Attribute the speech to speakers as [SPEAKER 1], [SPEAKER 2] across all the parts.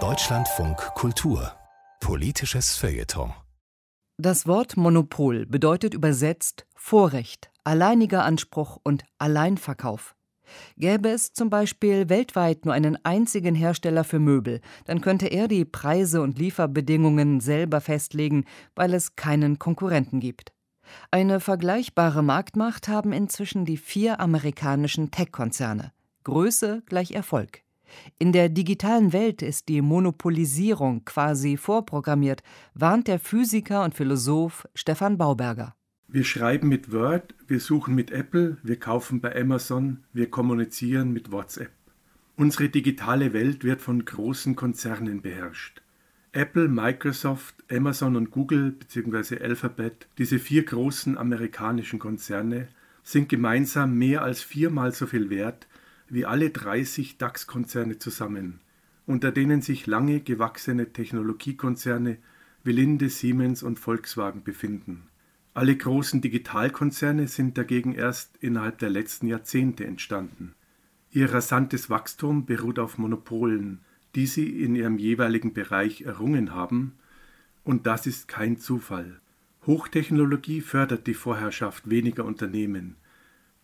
[SPEAKER 1] Deutschlandfunk Kultur Politisches Feuilleton
[SPEAKER 2] Das Wort Monopol bedeutet übersetzt Vorrecht, alleiniger Anspruch und Alleinverkauf. Gäbe es zum Beispiel weltweit nur einen einzigen Hersteller für Möbel, dann könnte er die Preise und Lieferbedingungen selber festlegen, weil es keinen Konkurrenten gibt. Eine vergleichbare Marktmacht haben inzwischen die vier amerikanischen Tech-Konzerne. Größe gleich Erfolg. In der digitalen Welt ist die Monopolisierung quasi vorprogrammiert, warnt der Physiker und Philosoph Stefan Bauberger.
[SPEAKER 3] Wir schreiben mit Word, wir suchen mit Apple, wir kaufen bei Amazon, wir kommunizieren mit WhatsApp. Unsere digitale Welt wird von großen Konzernen beherrscht. Apple, Microsoft, Amazon und Google bzw. Alphabet, diese vier großen amerikanischen Konzerne, sind gemeinsam mehr als viermal so viel wert wie alle 30 DAX-Konzerne zusammen, unter denen sich lange gewachsene Technologiekonzerne wie Linde, Siemens und Volkswagen befinden. Alle großen Digitalkonzerne sind dagegen erst innerhalb der letzten Jahrzehnte entstanden. Ihr rasantes Wachstum beruht auf Monopolen, die sie in ihrem jeweiligen Bereich errungen haben, und das ist kein Zufall. Hochtechnologie fördert die Vorherrschaft weniger Unternehmen,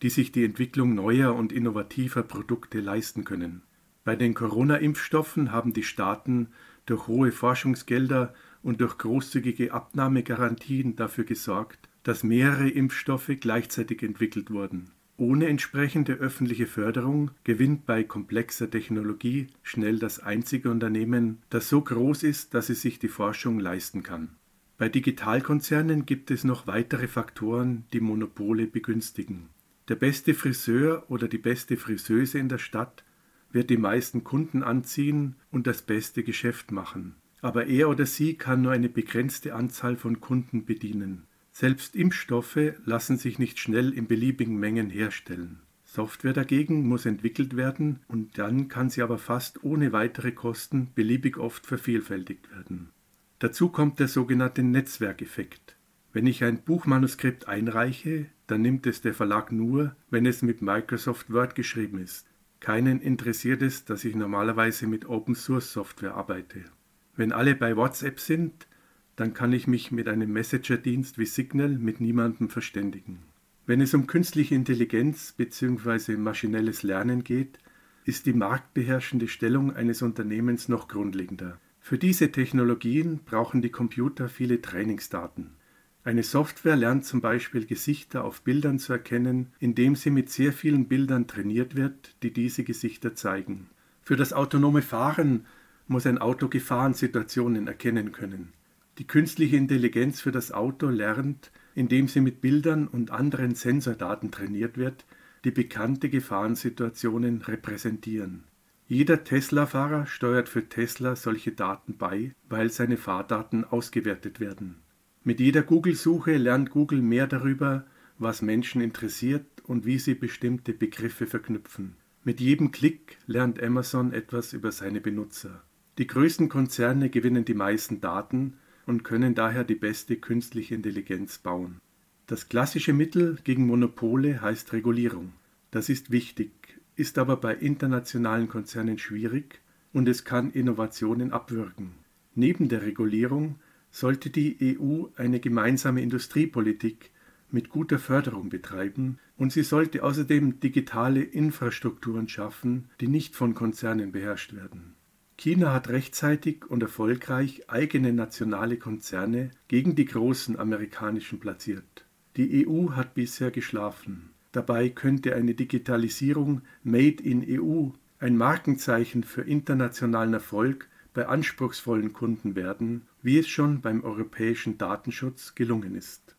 [SPEAKER 3] die sich die Entwicklung neuer und innovativer Produkte leisten können. Bei den Corona-Impfstoffen haben die Staaten durch hohe Forschungsgelder und durch großzügige Abnahmegarantien dafür gesorgt, dass mehrere Impfstoffe gleichzeitig entwickelt wurden. Ohne entsprechende öffentliche Förderung gewinnt bei komplexer Technologie schnell das einzige Unternehmen, das so groß ist, dass es sich die Forschung leisten kann. Bei Digitalkonzernen gibt es noch weitere Faktoren, die Monopole begünstigen. Der beste Friseur oder die beste Friseuse in der Stadt wird die meisten Kunden anziehen und das beste Geschäft machen. Aber er oder sie kann nur eine begrenzte Anzahl von Kunden bedienen. Selbst Impfstoffe lassen sich nicht schnell in beliebigen Mengen herstellen. Software dagegen muss entwickelt werden und dann kann sie aber fast ohne weitere Kosten beliebig oft vervielfältigt werden. Dazu kommt der sogenannte Netzwerkeffekt. Wenn ich ein Buchmanuskript einreiche, dann nimmt es der Verlag nur, wenn es mit Microsoft Word geschrieben ist. Keinen interessiert es, dass ich normalerweise mit Open Source Software arbeite. Wenn alle bei WhatsApp sind, dann kann ich mich mit einem Messenger-Dienst wie Signal mit niemandem verständigen. Wenn es um künstliche Intelligenz bzw. maschinelles Lernen geht, ist die marktbeherrschende Stellung eines Unternehmens noch grundlegender. Für diese Technologien brauchen die Computer viele Trainingsdaten. Eine Software lernt zum Beispiel Gesichter auf Bildern zu erkennen, indem sie mit sehr vielen Bildern trainiert wird, die diese Gesichter zeigen. Für das autonome Fahren muss ein Auto Gefahrensituationen erkennen können. Die künstliche Intelligenz für das Auto lernt, indem sie mit Bildern und anderen Sensordaten trainiert wird, die bekannte Gefahrensituationen repräsentieren. Jeder Tesla-Fahrer steuert für Tesla solche Daten bei, weil seine Fahrdaten ausgewertet werden. Mit jeder Google-Suche lernt Google mehr darüber, was Menschen interessiert und wie sie bestimmte Begriffe verknüpfen. Mit jedem Klick lernt Amazon etwas über seine Benutzer. Die größten Konzerne gewinnen die meisten Daten und können daher die beste künstliche Intelligenz bauen. Das klassische Mittel gegen Monopole heißt Regulierung. Das ist wichtig, ist aber bei internationalen Konzernen schwierig und es kann Innovationen abwürgen. Neben der Regulierung sollte die EU eine gemeinsame Industriepolitik mit guter Förderung betreiben und sie sollte außerdem digitale Infrastrukturen schaffen, die nicht von Konzernen beherrscht werden. China hat rechtzeitig und erfolgreich eigene nationale Konzerne gegen die großen amerikanischen platziert. Die EU hat bisher geschlafen. Dabei könnte eine Digitalisierung Made in EU ein Markenzeichen für internationalen Erfolg bei anspruchsvollen Kunden werden, wie es schon beim europäischen Datenschutz gelungen ist.